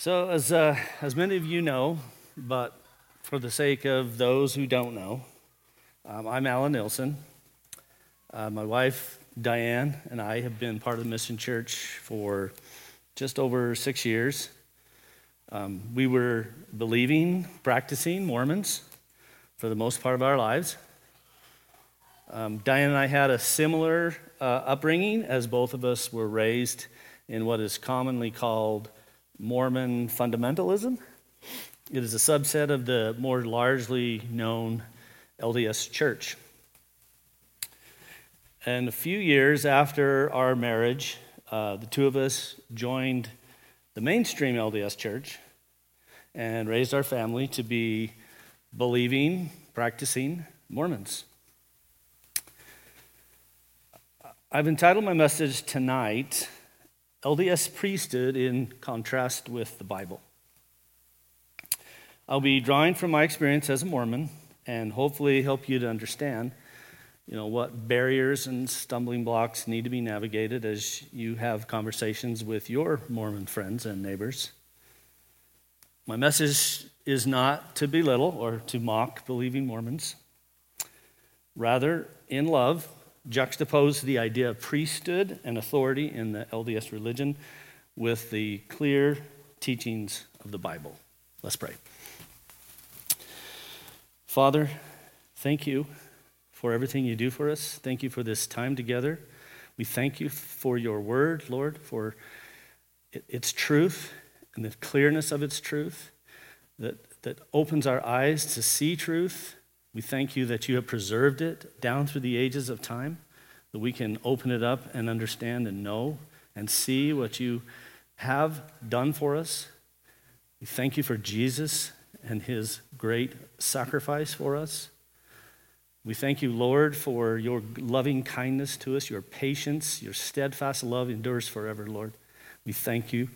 So, as, uh, as many of you know, but for the sake of those who don't know, um, I'm Alan Nilsson. Uh, my wife, Diane, and I have been part of the Mission Church for just over six years. Um, we were believing, practicing Mormons for the most part of our lives. Um, Diane and I had a similar uh, upbringing as both of us were raised in what is commonly called Mormon fundamentalism. It is a subset of the more largely known LDS Church. And a few years after our marriage, uh, the two of us joined the mainstream LDS Church and raised our family to be believing, practicing Mormons. I've entitled my message tonight, LDS priesthood in contrast with the Bible. I'll be drawing from my experience as a Mormon and hopefully help you to understand you know what barriers and stumbling blocks need to be navigated as you have conversations with your Mormon friends and neighbors. My message is not to belittle or to mock believing Mormons. Rather, in love, juxtapose the idea of priesthood and authority in the LDS religion with the clear teachings of the Bible. Let's pray. Father, thank you for everything you do for us. Thank you for this time together. We thank you for your word, Lord, for its truth and the clearness of its truth that, that opens our eyes to see truth we thank you that you have preserved it down through the ages of time, that we can open it up and understand and know and see what you have done for us. We thank you for Jesus and his great sacrifice for us. We thank you, Lord, for your loving kindness to us, your patience, your steadfast love endures forever, Lord. We thank you.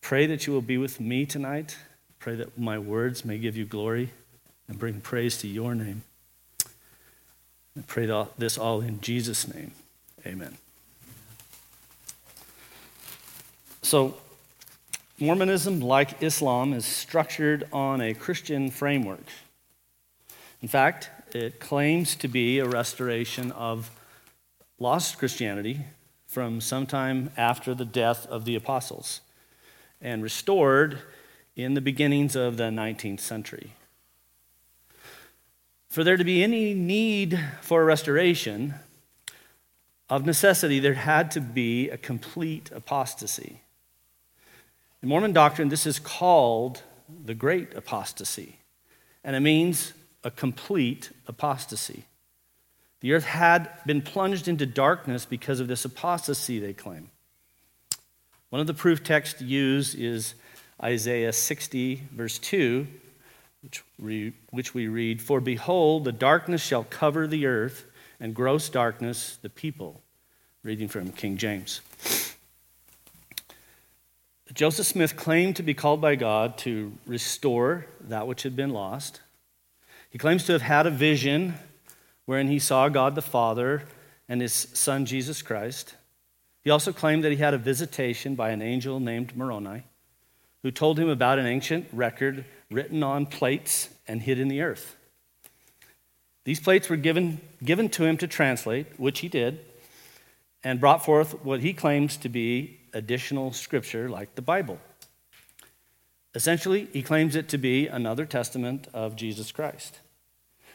Pray that you will be with me tonight. Pray that my words may give you glory and bring praise to your name. I pray this all in Jesus' name. Amen. So, Mormonism, like Islam, is structured on a Christian framework. In fact, it claims to be a restoration of lost Christianity from sometime after the death of the apostles and restored in the beginnings of the 19th century. For there to be any need for a restoration, of necessity, there had to be a complete apostasy. In Mormon doctrine, this is called the great apostasy, and it means a complete apostasy. The earth had been plunged into darkness because of this apostasy, they claim. One of the proof texts used is Isaiah 60, verse 2, which we, which we read For behold, the darkness shall cover the earth, and gross darkness the people. Reading from King James. Joseph Smith claimed to be called by God to restore that which had been lost. He claims to have had a vision wherein he saw God the Father and his son Jesus Christ. He also claimed that he had a visitation by an angel named Moroni who told him about an ancient record written on plates and hid in the earth. These plates were given, given to him to translate, which he did, and brought forth what he claims to be additional scripture like the Bible. Essentially, he claims it to be another testament of Jesus Christ.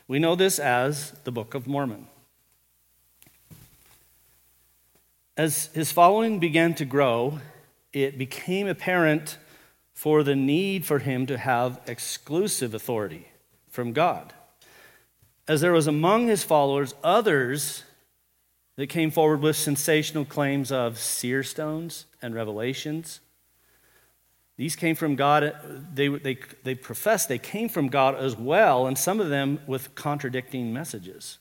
We know this as the Book of Mormon. As his following began to grow, it became apparent for the need for him to have exclusive authority from God. As there was among his followers others that came forward with sensational claims of seer stones and revelations. These came from God, they, they, they professed they came from God as well, and some of them with contradicting messages.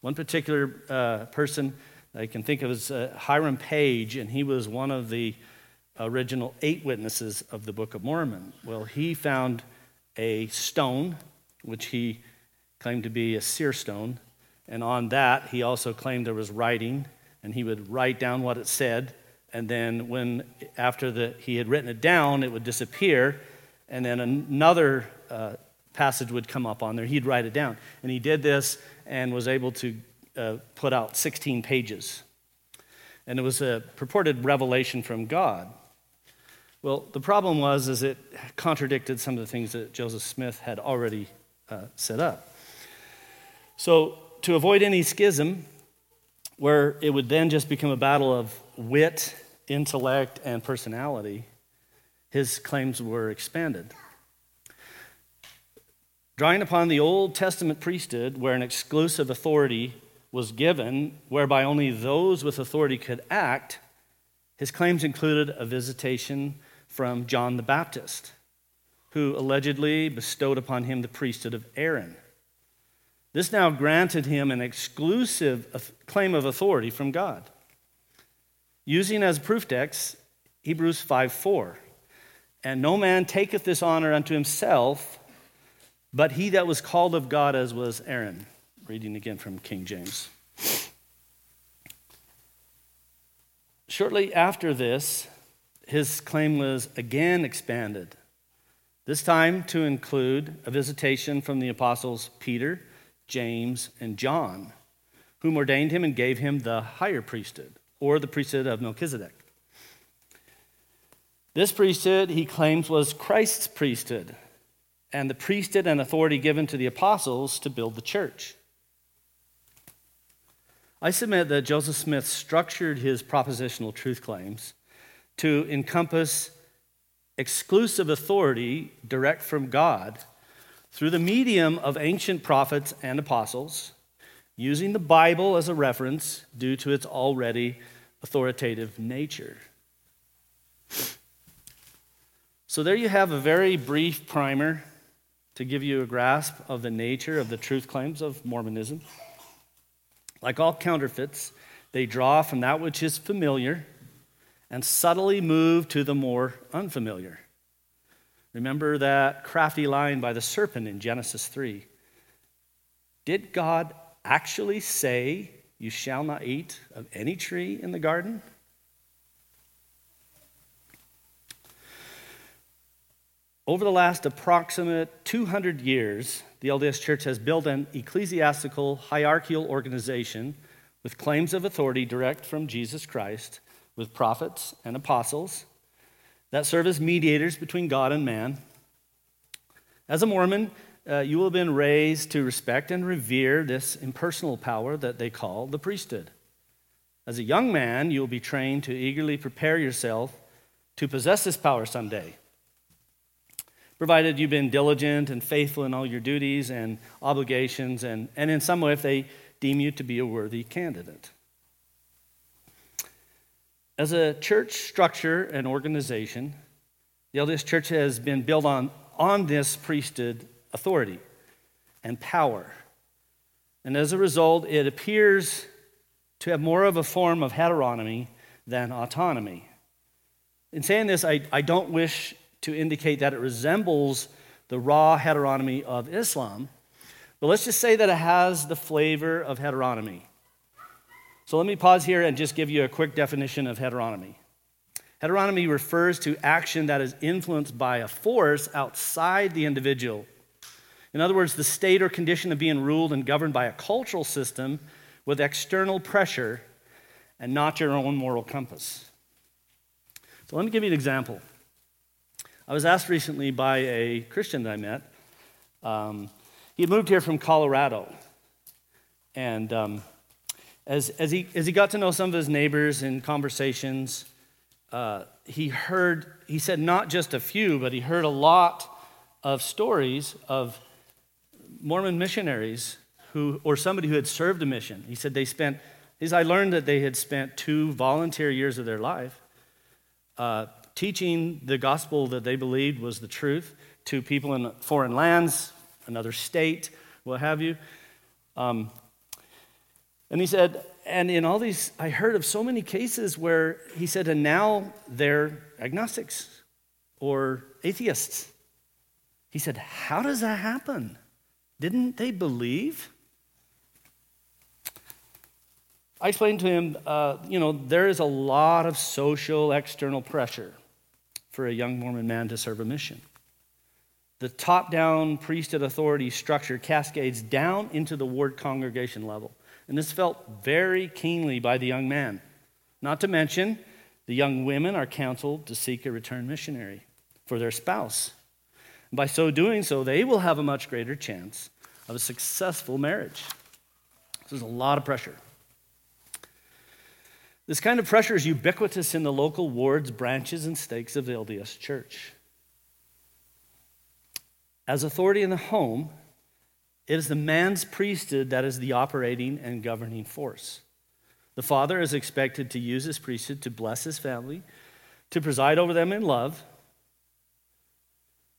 One particular uh, person I can think of is uh, Hiram Page, and he was one of the original eight witnesses of the Book of Mormon. Well, he found a stone, which he claimed to be a seer stone, and on that he also claimed there was writing, and he would write down what it said And then, when after the, he had written it down, it would disappear. And then another uh, passage would come up on there. He'd write it down. And he did this and was able to uh, put out 16 pages. And it was a purported revelation from God. Well, the problem was is it contradicted some of the things that Joseph Smith had already uh, set up. So, to avoid any schism, where it would then just become a battle of wit, intellect, and personality, his claims were expanded. Drawing upon the Old Testament priesthood, where an exclusive authority was given, whereby only those with authority could act, his claims included a visitation from John the Baptist, who allegedly bestowed upon him the priesthood of Aaron. This now granted him an exclusive claim of authority from God. Using as proof text Hebrews 5 4. And no man taketh this honor unto himself, but he that was called of God as was Aaron. Reading again from King James. Shortly after this, his claim was again expanded, this time to include a visitation from the apostles Peter, James, and John, whom ordained him and gave him the higher priesthood, or the priesthood of Melchizedek. This priesthood, he claims, was Christ's priesthood and the priesthood and authority given to the apostles to build the church. I submit that Joseph Smith structured his propositional truth claims to encompass exclusive authority direct from God through the medium of ancient prophets and apostles, using the Bible as a reference due to its already authoritative nature. So, there you have a very brief primer to give you a grasp of the nature of the truth claims of Mormonism. Like all counterfeits, they draw from that which is familiar and subtly move to the more unfamiliar. Remember that crafty line by the serpent in Genesis 3. Did God actually say, You shall not eat of any tree in the garden? Over the last approximate 200 years, the LDS Church has built an ecclesiastical hierarchical organization with claims of authority direct from Jesus Christ, with prophets and apostles that serve as mediators between God and man. As a Mormon, uh, you will have been raised to respect and revere this impersonal power that they call the priesthood. As a young man, you will be trained to eagerly prepare yourself to possess this power someday provided you've been diligent and faithful in all your duties and obligations, and, and in some way, if they deem you to be a worthy candidate. As a church structure and organization, the LDS Church has been built on, on this priesthood authority and power. And as a result, it appears to have more of a form of heteronomy than autonomy. In saying this, I, I don't wish to indicate that it resembles the raw heteronomy of Islam. But let's just say that it has the flavor of heteronomy. So let me pause here and just give you a quick definition of heteronomy. Heteronomy refers to action that is influenced by a force outside the individual. In other words, the state or condition of being ruled and governed by a cultural system with external pressure and not your own moral compass. So let me give you an example. I was asked recently by a Christian that I met. Um, he had moved here from Colorado. And um, as, as, he, as he got to know some of his neighbors in conversations, uh, he heard, he said not just a few, but he heard a lot of stories of Mormon missionaries who, or somebody who had served a mission. He said they spent, as I learned that they had spent two volunteer years of their life uh, teaching the gospel that they believed was the truth to people in foreign lands, another state, what have you. Um, and he said, and in all these, I heard of so many cases where he said, and now they're agnostics or atheists. He said, How does that happen? Didn't they believe? I explained to him, uh, you know, there is a lot of social external pressure for a young Mormon man to serve a mission. The top down priesthood authority structure cascades down into the ward congregation level. And this felt very keenly by the young man. Not to mention, the young women are counseled to seek a return missionary for their spouse. By so doing so, they will have a much greater chance of a successful marriage. So there's a lot of pressure. This kind of pressure is ubiquitous in the local wards, branches, and stakes of the LDS Church. As authority in the home, it is the man's priesthood that is the operating and governing force. The father is expected to use his priesthood to bless his family, to preside over them in love.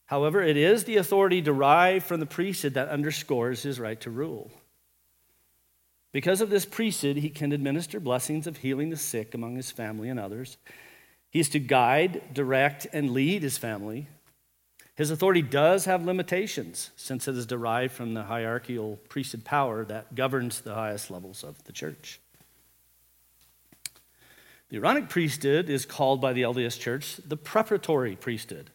However, it is the authority derived from the priesthood that underscores his right to rule. Because of this priesthood, he can administer blessings of healing the sick among his family and others. He is to guide, direct, and lead his family. His authority does have limitations, since it is derived from the hierarchical priesthood power that governs the highest levels of the church. The Aaronic priesthood is called by the LDS Church the preparatory priesthood.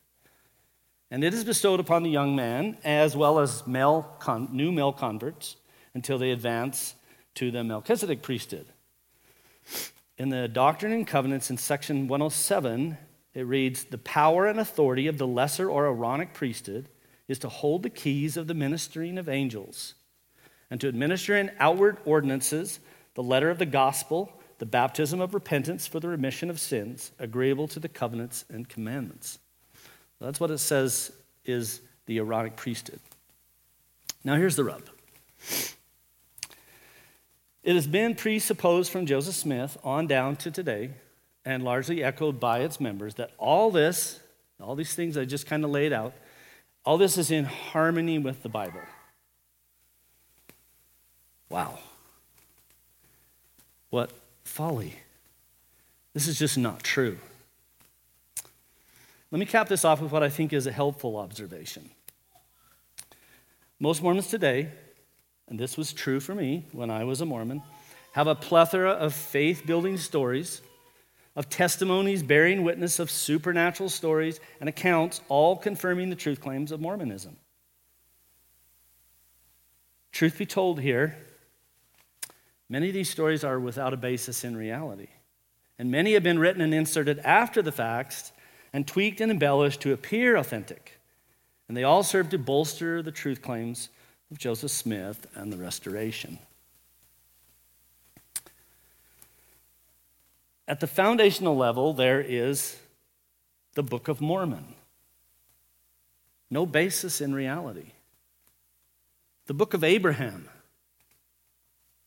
And it is bestowed upon the young man as well as male con- new male converts until they advance to the Melchizedek priesthood. In the Doctrine and Covenants in section 107, it reads The power and authority of the lesser or Aaronic priesthood is to hold the keys of the ministering of angels and to administer in outward ordinances the letter of the gospel the baptism of repentance for the remission of sins, agreeable to the covenants and commandments. That's what it says is the Aaronic priesthood. Now, here's the rub. It has been presupposed from Joseph Smith on down to today, and largely echoed by its members, that all this, all these things I just kind of laid out, all this is in harmony with the Bible. Wow. What folly. This is just not true. Let me cap this off with what I think is a helpful observation. Most Mormons today, and this was true for me when I was a Mormon, have a plethora of faith building stories, of testimonies bearing witness of supernatural stories and accounts, all confirming the truth claims of Mormonism. Truth be told, here, Many of these stories are without a basis in reality. And many have been written and inserted after the facts and tweaked and embellished to appear authentic. And they all serve to bolster the truth claims of Joseph Smith and the Restoration. At the foundational level, there is the Book of Mormon. No basis in reality. The Book of Abraham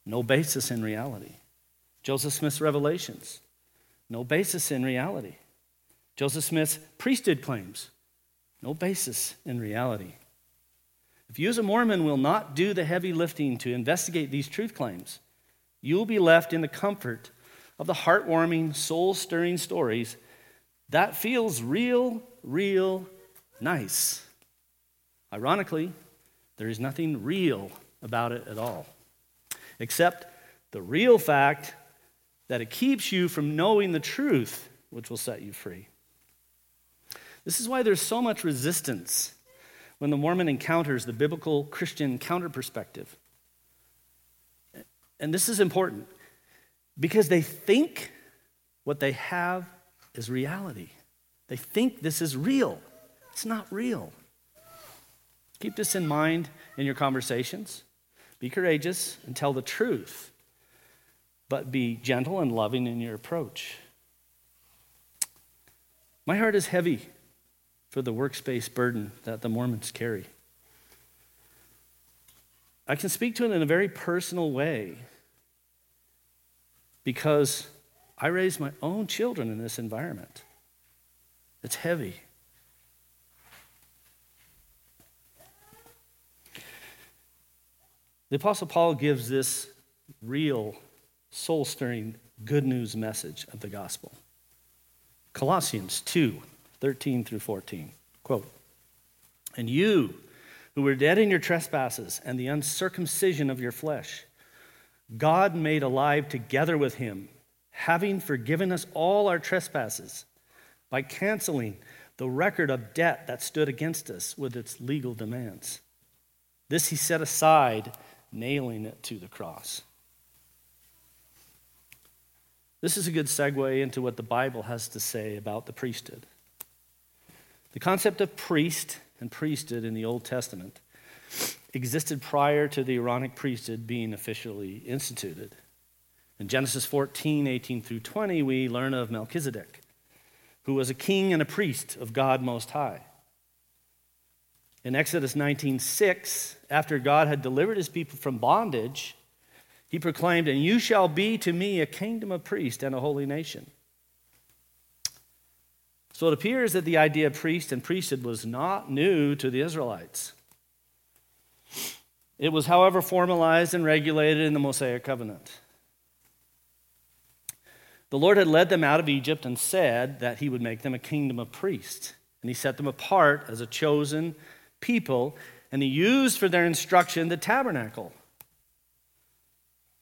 no basis in reality. Joseph Smith's revelations, no basis in reality. Joseph Smith's priesthood claims, no basis in reality. If you, as a Mormon, will not do the heavy lifting to investigate these truth claims, you will be left in the comfort of the heartwarming, soul stirring stories that feels real, real nice. Ironically, there is nothing real about it at all except the real fact that it keeps you from knowing the truth, which will set you free. This is why there's so much resistance when the Mormon encounters the biblical Christian counter perspective. And this is important because they think what they have is reality. They think this is real. It's not real. Keep this in mind in your conversations. Be courageous and tell the truth, but be gentle and loving in your approach. My heart is heavy for the workspace burden that the Mormons carry. I can speak to it in a very personal way because I raised my own children in this environment. It's heavy. The Apostle Paul gives this real, soul stirring, good news message of the gospel. Colossians 2 13 through 14. Quote, And you who were dead in your trespasses and the uncircumcision of your flesh, God made alive together with him, having forgiven us all our trespasses by canceling the record of debt that stood against us with its legal demands. This he set aside, nailing it to the cross. This is a good segue into what the Bible has to say about the priesthood. The concept of priest and priesthood in the Old Testament existed prior to the Aaronic priesthood being officially instituted. In Genesis 14, 18 through 20, we learn of Melchizedek, who was a king and a priest of God Most High. In Exodus 19:6, after God had delivered his people from bondage, he proclaimed, "And you shall be to me a kingdom of priests and a holy nation." So it appears that the idea of priest and priesthood was not new to the Israelites. It was, however, formalized and regulated in the Mosaic covenant. The Lord had led them out of Egypt and said that he would make them a kingdom of priests. And he set them apart as a chosen people, and he used for their instruction the tabernacle.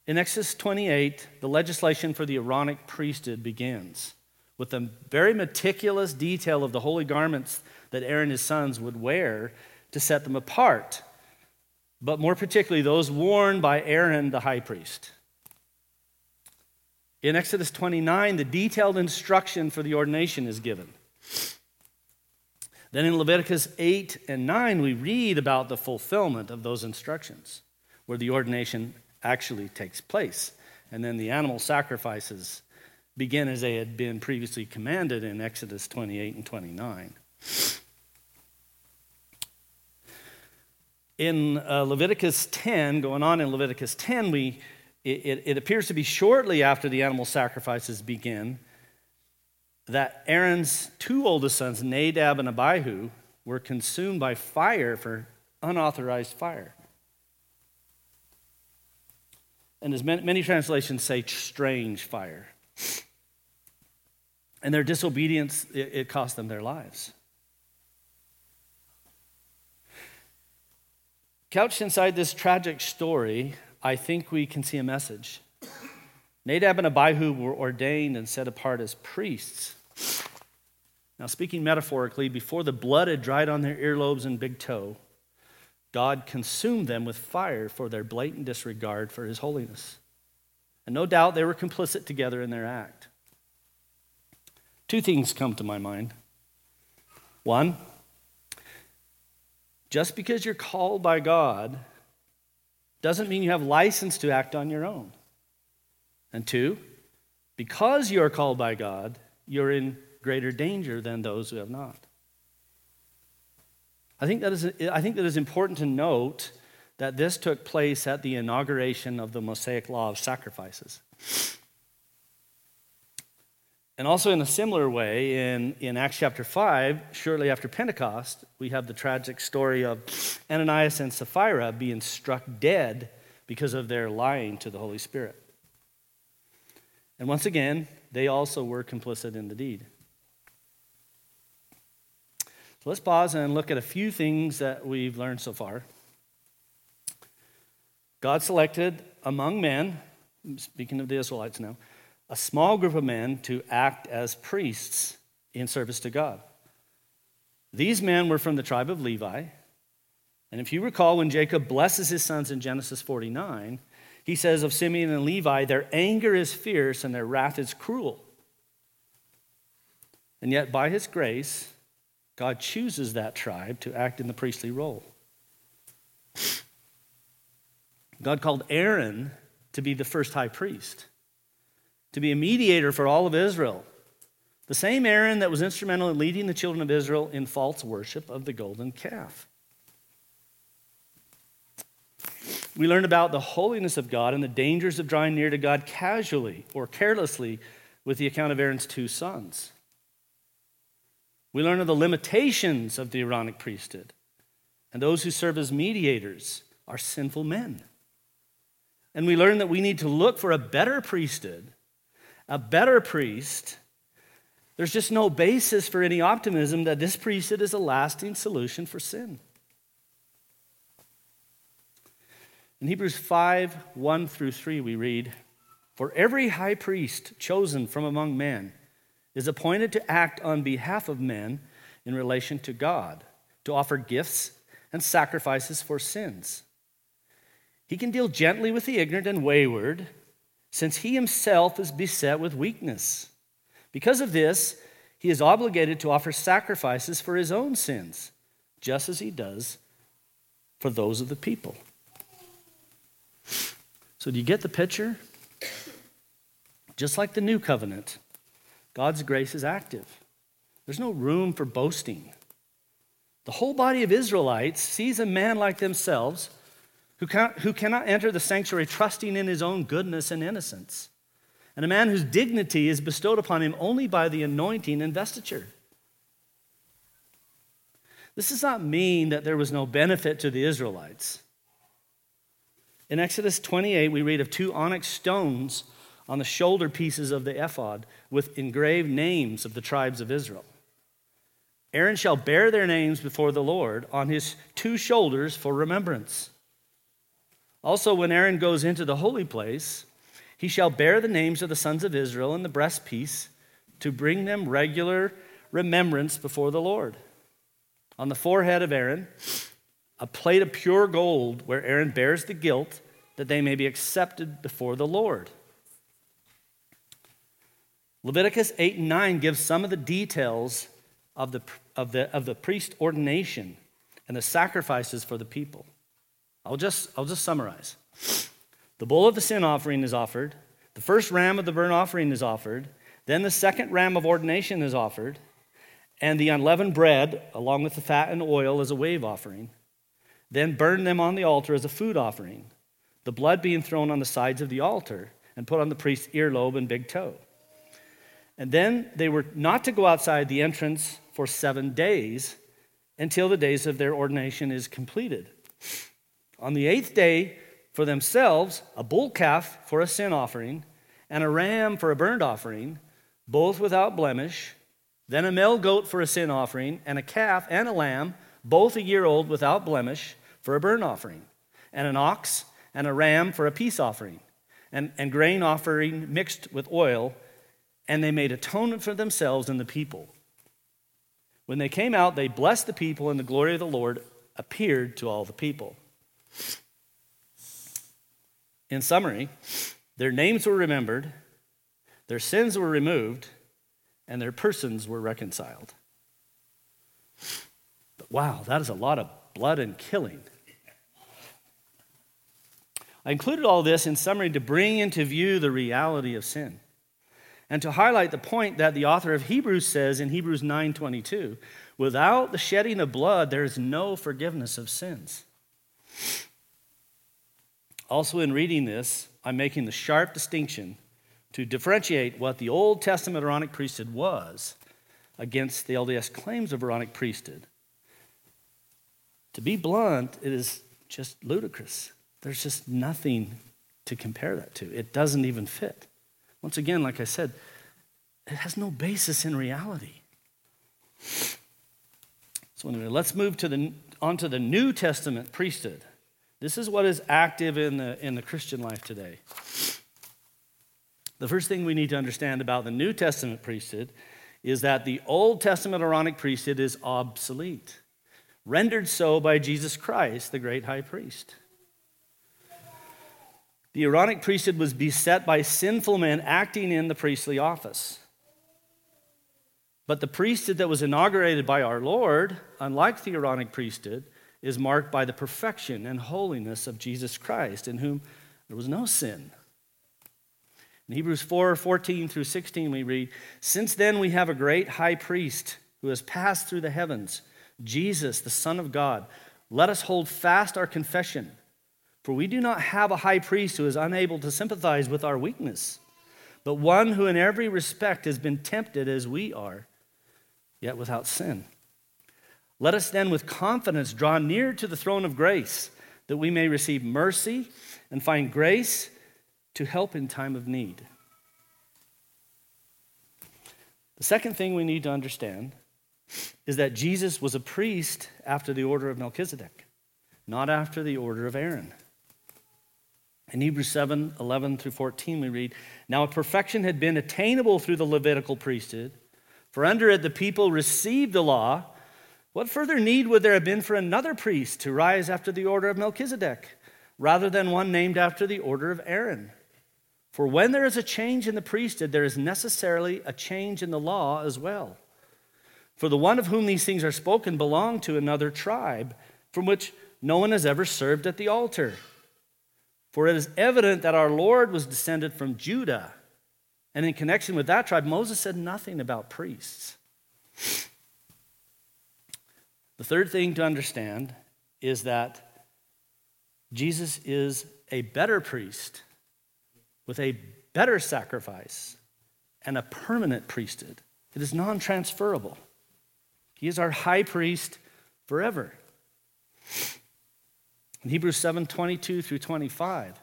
In Exodus 28, the legislation for the Aaronic priesthood begins with a very meticulous detail of the holy garments that Aaron and his sons would wear to set them apart but more particularly those worn by Aaron the high priest. In Exodus 29, the detailed instruction for the ordination is given. Then in Leviticus 8 and 9, we read about the fulfillment of those instructions, where the ordination actually takes place. And then the animal sacrifices begin as they had been previously commanded in Exodus 28 and 29. In uh, Leviticus 10, going on in Leviticus 10, we, it, it appears to be shortly after the animal sacrifices begin that Aaron's two oldest sons, Nadab and Abihu, were consumed by fire for unauthorized fire. And as many, translations say, strange fire. And their disobedience, it, it cost them their lives. Couched inside this tragic story, I think we can see a message. Nadab and Abihu were ordained and set apart as priests. Now, speaking metaphorically, before the blood had dried on their earlobes and big toe, God consumed them with fire for their blatant disregard for his holiness. And no doubt they were complicit together in their act. Two things come to my mind. One, just because you're called by God doesn't mean you have license to act on your own. And two, because you are called by God, you're in greater danger than those who have not. I think that is, I think that is important to note that this took place at the inauguration of the Mosaic law of sacrifices. And also, in a similar way, in, in Acts chapter 5, shortly after Pentecost, we have the tragic story of Ananias and Sapphira being struck dead because of their lying to the Holy Spirit. And once again, they also were complicit in the deed. So let's pause and look at a few things that we've learned so far. God selected among men, speaking of the Israelites now, a small group of men to act as priests in service to God. These men were from the tribe of Levi. And if you recall, when Jacob blesses his sons in Genesis 49, he says of Simeon and Levi, their anger is fierce and their wrath is cruel. And yet, by his grace, God chooses that tribe to act in the priestly role. God called Aaron to be the first high priest to be a mediator for all of Israel. The same Aaron that was instrumental in leading the children of Israel in false worship of the golden calf. We learned about the holiness of God and the dangers of drawing near to God casually or carelessly with the account of Aaron's two sons. We learn of the limitations of the Aaronic priesthood, and those who serve as mediators are sinful men. And we learn that we need to look for a better priesthood a better priest, there's just no basis for any optimism that this priesthood is a lasting solution for sin. In Hebrews 5 1 through 3, we read, For every high priest chosen from among men is appointed to act on behalf of men in relation to God, to offer gifts and sacrifices for sins. He can deal gently with the ignorant and wayward, since he himself is beset with weakness. Because of this, he is obligated to offer sacrifices for his own sins, just as he does for those of the people. So, do you get the picture? Just like the new covenant, God's grace is active. There's no room for boasting. The whole body of Israelites sees a man like themselves who, who cannot enter the sanctuary trusting in his own goodness and innocence, and a man whose dignity is bestowed upon him only by the anointing investiture. This does not mean that there was no benefit to the Israelites. In Exodus 28, we read of two onyx stones on the shoulder pieces of the ephod with engraved names of the tribes of Israel. Aaron shall bear their names before the Lord on his two shoulders for remembrance. Also, when Aaron goes into the holy place, he shall bear the names of the sons of Israel in the breastpiece to bring them regular remembrance before the Lord. On the forehead of Aaron, a plate of pure gold where Aaron bears the guilt that they may be accepted before the Lord. Leviticus 8 and 9 gives some of the details of the, of the, of the priest ordination and the sacrifices for the people. I'll just, I'll just summarize. The bull of the sin offering is offered, the first ram of the burnt offering is offered, then the second ram of ordination is offered, and the unleavened bread, along with the fat and oil, as a wave offering. Then burn them on the altar as a food offering, the blood being thrown on the sides of the altar and put on the priest's earlobe and big toe. And then they were not to go outside the entrance for seven days until the days of their ordination is completed. On the eighth day, for themselves, a bull calf for a sin offering, and a ram for a burnt offering, both without blemish, then a male goat for a sin offering, and a calf and a lamb, both a year old without blemish, for a burnt offering, and an ox and a ram for a peace offering, and, and grain offering mixed with oil, and they made atonement for themselves and the people. When they came out, they blessed the people, and the glory of the Lord appeared to all the people. In summary, their names were remembered, their sins were removed, and their persons were reconciled. But wow, that is a lot of blood and killing. I included all this in summary to bring into view the reality of sin and to highlight the point that the author of Hebrews says in Hebrews 9:22, without the shedding of blood there is no forgiveness of sins. Also in reading this, I'm making the sharp distinction to differentiate what the Old Testament Aaronic priesthood was against the LDS claims of Aaronic priesthood. To be blunt, it is just ludicrous. There's just nothing to compare that to. It doesn't even fit. Once again, like I said, it has no basis in reality. So anyway, let's move to the, onto the New Testament priesthood. This is what is active in the, in the Christian life today. The first thing we need to understand about the New Testament priesthood is that the Old Testament Aaronic priesthood is obsolete, rendered so by Jesus Christ, the great high priest. The Aaronic priesthood was beset by sinful men acting in the priestly office. But the priesthood that was inaugurated by our Lord, unlike the Aaronic priesthood, is marked by the perfection and holiness of Jesus Christ, in whom there was no sin. In Hebrews 4 14 through 16, we read, Since then we have a great high priest who has passed through the heavens, Jesus, the Son of God. Let us hold fast our confession. For we do not have a high priest who is unable to sympathize with our weakness, but one who in every respect has been tempted as we are, yet without sin. Let us then with confidence draw near to the throne of grace, that we may receive mercy and find grace to help in time of need. The second thing we need to understand is that Jesus was a priest after the order of Melchizedek, not after the order of Aaron. In Hebrews 7 11 through 14, we read, Now if perfection had been attainable through the Levitical priesthood, for under it the people received the law, what further need would there have been for another priest to rise after the order of Melchizedek, rather than one named after the order of Aaron? For when there is a change in the priesthood, there is necessarily a change in the law as well. For the one of whom these things are spoken belonged to another tribe, from which no one has ever served at the altar. For it is evident that our Lord was descended from Judah. And in connection with that tribe, Moses said nothing about priests. The third thing to understand is that Jesus is a better priest with a better sacrifice and a permanent priesthood. It is non transferable. He is our high priest forever. In Hebrews 7 22 through 25,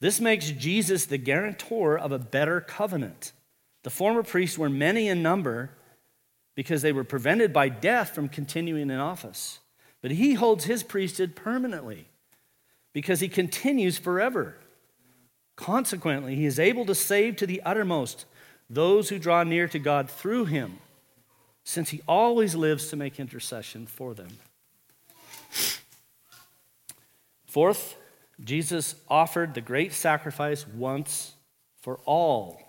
this makes Jesus the guarantor of a better covenant. The former priests were many in number because they were prevented by death from continuing in office. But he holds his priesthood permanently because he continues forever. Consequently, he is able to save to the uttermost those who draw near to God through him, since he always lives to make intercession for them. Fourth, Jesus offered the great sacrifice once for all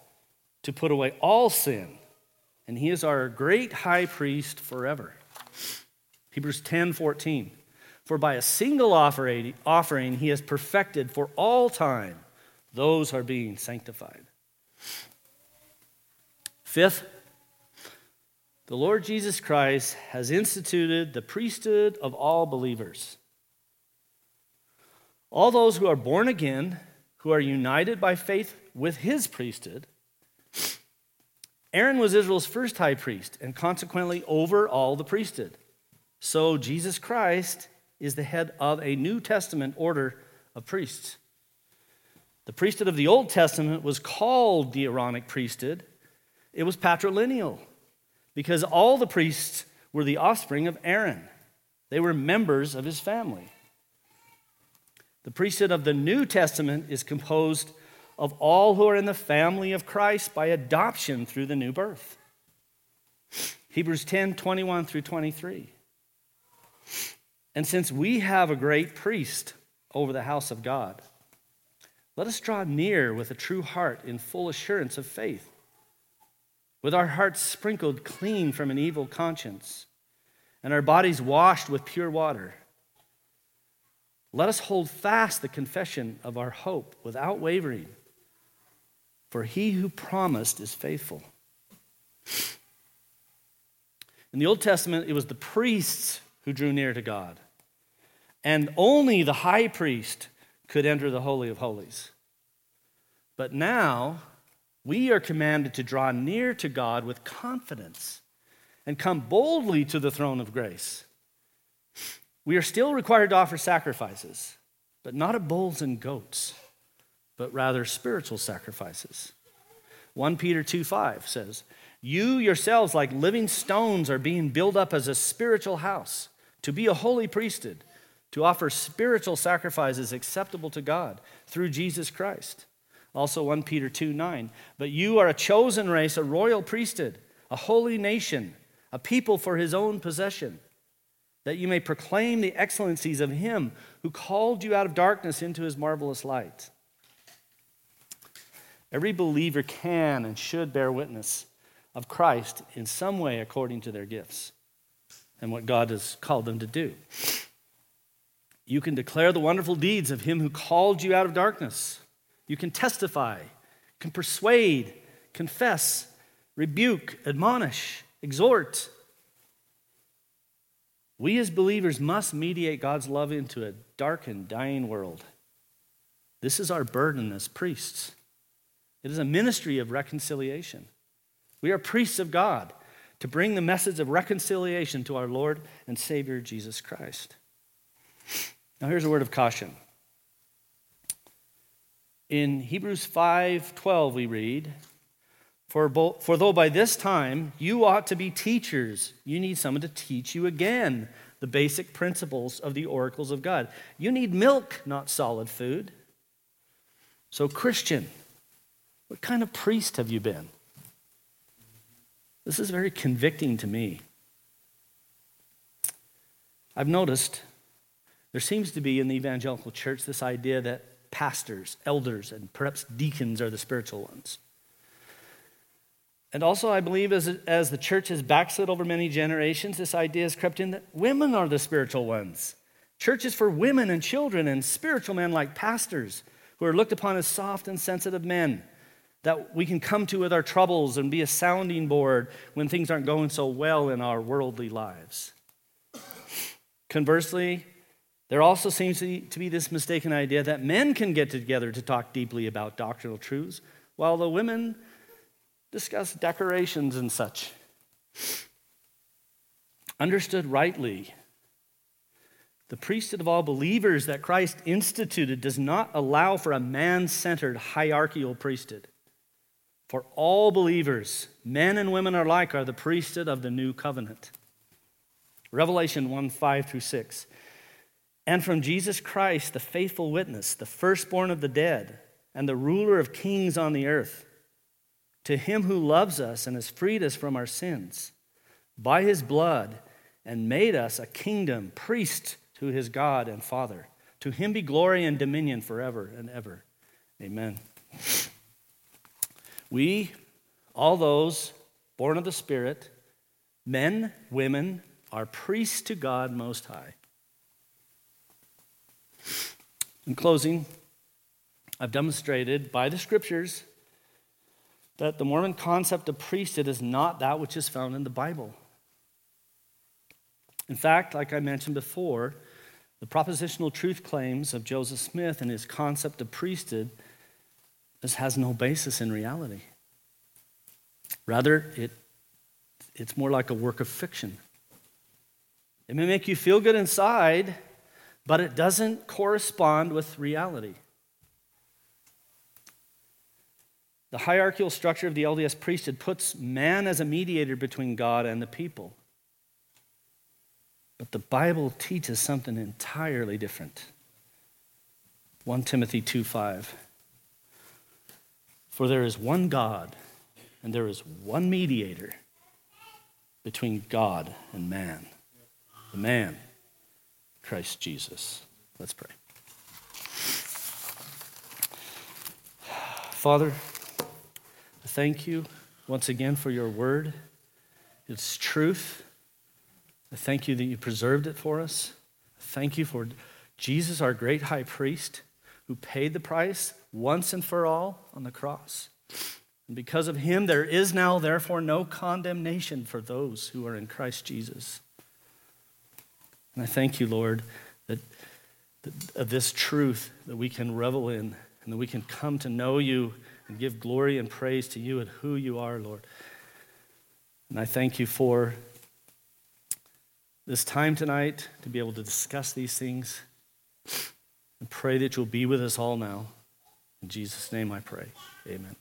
to put away all sin and he is our great high priest forever. Hebrews 10 14. For by a single offering, he has perfected for all time those who are being sanctified. Fifth, the Lord Jesus Christ has instituted the priesthood of all believers. All those who are born again, who are united by faith with his priesthood, Aaron was Israel's first high priest and consequently over all the priesthood. So Jesus Christ is the head of a New Testament order of priests. The priesthood of the Old Testament was called the Aaronic priesthood. It was patrilineal because all the priests were the offspring of Aaron. They were members of his family. The priesthood of the New Testament is composed of all who are in the family of Christ by adoption through the new birth. Hebrews 10 21 through 23. And since we have a great priest over the house of God, let us draw near with a true heart in full assurance of faith, with our hearts sprinkled clean from an evil conscience, and our bodies washed with pure water. Let us hold fast the confession of our hope without wavering. For he who promised is faithful. In the Old Testament, it was the priests who drew near to God, and only the high priest could enter the Holy of Holies. But now, we are commanded to draw near to God with confidence and come boldly to the throne of grace. We are still required to offer sacrifices, but not of bulls and goats but rather spiritual sacrifices. 1 Peter 2 5 says, You yourselves, like living stones, are being built up as a spiritual house, to be a holy priesthood, to offer spiritual sacrifices acceptable to God through Jesus Christ. Also 1 Peter 2 9. But you are a chosen race, a royal priesthood, a holy nation, a people for his own possession, that you may proclaim the excellencies of him who called you out of darkness into his marvelous light. Every believer can and should bear witness of Christ in some way according to their gifts and what God has called them to do. You can declare the wonderful deeds of Him who called you out of darkness. You can testify, can persuade, confess, rebuke, admonish, exhort. We as believers must mediate God's love into a darkened, dying world. This is our burden as priests. It is a ministry of reconciliation. We are priests of God to bring the message of reconciliation to our Lord and Savior Jesus Christ. Now here's a word of caution. In Hebrews 5:12 we read, for, bo- for though by this time you ought to be teachers, you need someone to teach you again the basic principles of the oracles of God. You need milk, not solid food. So, Christian, what kind of priest have you been? This is very convicting to me. I've noticed there seems to be in the evangelical church this idea that pastors, elders, and perhaps deacons are the spiritual ones. And also, I believe as, as the church has backslid over many generations, this idea has crept in that women are the spiritual ones. Church is for women and children and spiritual men like pastors who are looked upon as soft and sensitive men that we can come to with our troubles and be a sounding board when things aren't going so well in our worldly lives. Conversely, there also seems to be this mistaken idea that men can get together to talk deeply about doctrinal truths, while the women discuss decorations and such. Understood rightly, the priesthood of all believers that Christ instituted does not allow for a man centered hierarchical priesthood. For all believers, men and women alike, are the priesthood of the new covenant. Revelation 1 5 through 6. And from Jesus Christ, the faithful witness, the firstborn of the dead, and the ruler of kings on the earth to him who loves us and has freed us from our sins by his blood and made us a kingdom, priest to his God and Father. To him be glory and dominion forever and ever. Amen. We, all those born of the Spirit, men, women, are priests to God Most High. In closing, I've demonstrated by the scriptures that the Mormon concept of priesthood is not that which is found in the Bible. In fact, like I mentioned before, the propositional truth claims of Joseph Smith and his concept of priesthood this has no basis in reality. Rather, it, it's more like a work of fiction. It may make you feel good inside, but it doesn't correspond with reality. The hierarchical structure of the LDS priesthood puts man as a mediator between God and the people. But the Bible teaches something entirely different. 1 Timothy 2 5. For there is one God, and there is one mediator between God and man, the man, Christ Jesus. Let's pray. Father, thank you once again for your word. It's truth. I thank you that you preserved it for us. I Thank you for Jesus, our great high priest, who paid the price once and for all on the cross. And because of him, there is now, therefore, no condemnation for those who are in Christ Jesus. And I thank you, Lord, that, that of this truth that we can revel in and that we can come to know you and give glory and praise to you and who you are, Lord. And I thank you for this time tonight to be able to discuss these things and pray that you'll be with us all now. In Jesus' name I pray. Amen.